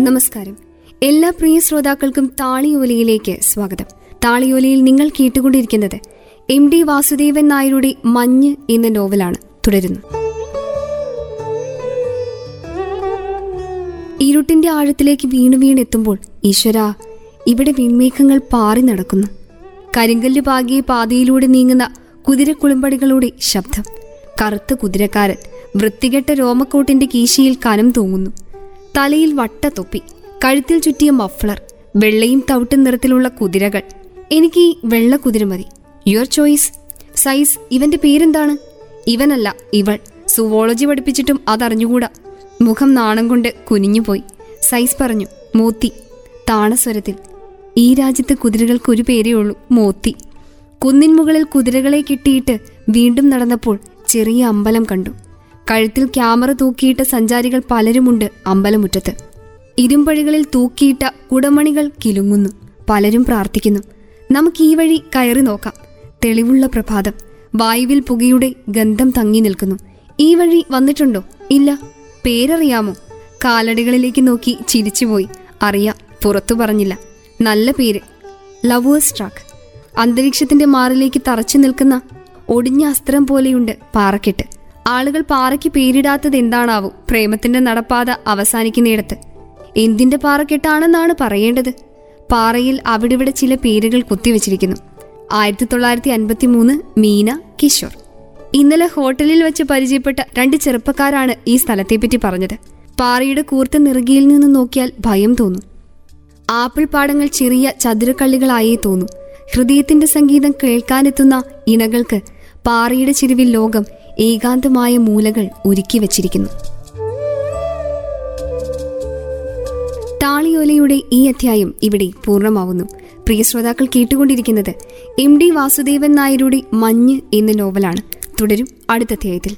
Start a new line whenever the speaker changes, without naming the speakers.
നമസ്കാരം. എല്ലാ പ്രിയ ശ്രോതാക്കൾക്കും താളിയോലയിലേക്ക് സ്വാഗതം. താളിയോലയിൽ നിങ്ങൾ കേട്ടുകൊണ്ടിരിക്കുന്നത് എം ഡി വാസുദേവൻ നായരുടെ മഞ്ഞ് എന്ന നോവലാണ്. തുടരുന്നു. ഇരുട്ടിന്റെ ആഴത്തിലേക്ക് വീണു വീണെത്തുമ്പോൾ ഈശ്വര ഇവിടെ വിൺമേഘങ്ങൾ പാറി നടക്കുന്നു. കരിങ്കല്ല് പാകിയ പാതയിലൂടെ നീങ്ങുന്ന കുതിരക്കുളമ്പടികളുടെ ശബ്ദം. കറുത്ത കുതിരക്കാരൻ വൃത്തികെട്ട രോമക്കോട്ടിന്റെ കീശയിൽ കനം തൂങ്ങുന്നു. തലയിൽ വട്ടത്തൊപ്പി കഴുത്തിൽ ചുറ്റിയ മഫ്ളർ വെള്ളയും തവിട്ടും നിറത്തിലുള്ള കുതിരകൾ. എനിക്ക് ഈ വെള്ള കുതിര മതി. യുവർ ചോയ്സ് സൈസ് ഇവന്റെ പേരെന്താണ്? ഇവനല്ല ഇവൾ. സുവോളജി പഠിപ്പിച്ചിട്ടും അതറിഞ്ഞുകൂടാ. മുഖം നാണം കൊണ്ട് കുനിഞ്ഞുപോയി. സൈസ് പറഞ്ഞു മോത്തി. താണസ്വരത്തിൽ. ഈ രാജ്യത്ത് കുതിരകൾക്ക് ഒരു പേരേ ഉള്ളൂ മോത്തി. കുന്നിൻ മുകളിൽ കുതിരകളെ കിട്ടിയിട്ട് വീണ്ടും നടന്നപ്പോൾ ചെറിയ അമ്പലം കണ്ടു. കഴുത്തിൽ ക്യാമറ തൂക്കിയിട്ട സഞ്ചാരികൾ പലരുമുണ്ട് അമ്പലമുറ്റത്ത്. ഇരുമ്പഴികളിൽ തൂക്കിയിട്ട കുടമണികൾ കിലുങ്ങുന്നു. പലരും പ്രാർത്ഥിക്കുന്നു. നമുക്ക് ഈ വഴി കയറി നോക്കാം. തെളിവുള്ള പ്രഭാതം. വായുവിൽ പുകയുടെ ഗന്ധം തങ്ങി നിൽക്കുന്നു. ഈ വഴി വന്നിട്ടുണ്ടോ? ഇല്ല. പേരറിയാമോ? കാലടികളിലേക്ക് നോക്കി ചിരിച്ചുപോയി. അറിയാം. പുറത്തു പറഞ്ഞില്ല. നല്ല പേര്. ലവേഴ്സ് ട്രാക്ക് അന്തരീക്ഷത്തിന്റെ മാറിലേക്ക് തറച്ചു നിൽക്കുന്ന ഒടിഞ്ഞ അസ്ത്രം പോലെയുണ്ട് പാറക്കെട്ട്. ആളുകൾ പാറയ്ക്ക് പേരിടാത്തത് എന്താണാവും? പ്രേമത്തിന്റെ നടപ്പാത അവസാനിക്കുന്നിടത്ത്. എന്തിന്റെ പാറക്കെട്ടാണെന്നാണ് പറയേണ്ടത്? പാറയിൽ അവിടിവിടെ ചില പേരുകൾ കുത്തിവെച്ചിരിക്കുന്നു. ആയിരത്തി തൊള്ളായിരത്തി അൻപത്തി മൂന്ന് മീന കിഷോർ. ഇന്നലെ ഹോട്ടലിൽ വെച്ച് പരിചയപ്പെട്ട രണ്ട് ചെറുപ്പക്കാരാണ് ഈ സ്ഥലത്തെപ്പറ്റി പറഞ്ഞത്. പാറയുടെ കൂർത്ത നിറുകിയിൽ നിന്ന് നോക്കിയാൽ ഭയം തോന്നും. ആപ്പിൾ പാടങ്ങൾ ചെറിയ ചതുരക്കള്ളികളായേ തോന്നും. ഹൃദയത്തിന്റെ സംഗീതം കേൾക്കാനെത്തുന്ന ഇണകൾക്ക് പാറയുടെ ചെരുവിൽ ലോകം ഏകാന്തമായ മൂലകൾ ഒരുക്കി വച്ചിരിക്കുന്നു. താളിയോലയുടെ ഈ അധ്യായം ഇവിടെ പൂർണമാവുന്നു. പ്രിയ ശ്രോതാക്കൾ കേട്ടുകൊണ്ടിരിക്കുന്നത് എം ഡി വാസുദേവൻ നായരുടെ മഞ്ഞ് എന്ന നോവലാണ്. തുടരും അടുത്ത അധ്യായത്തിൽ.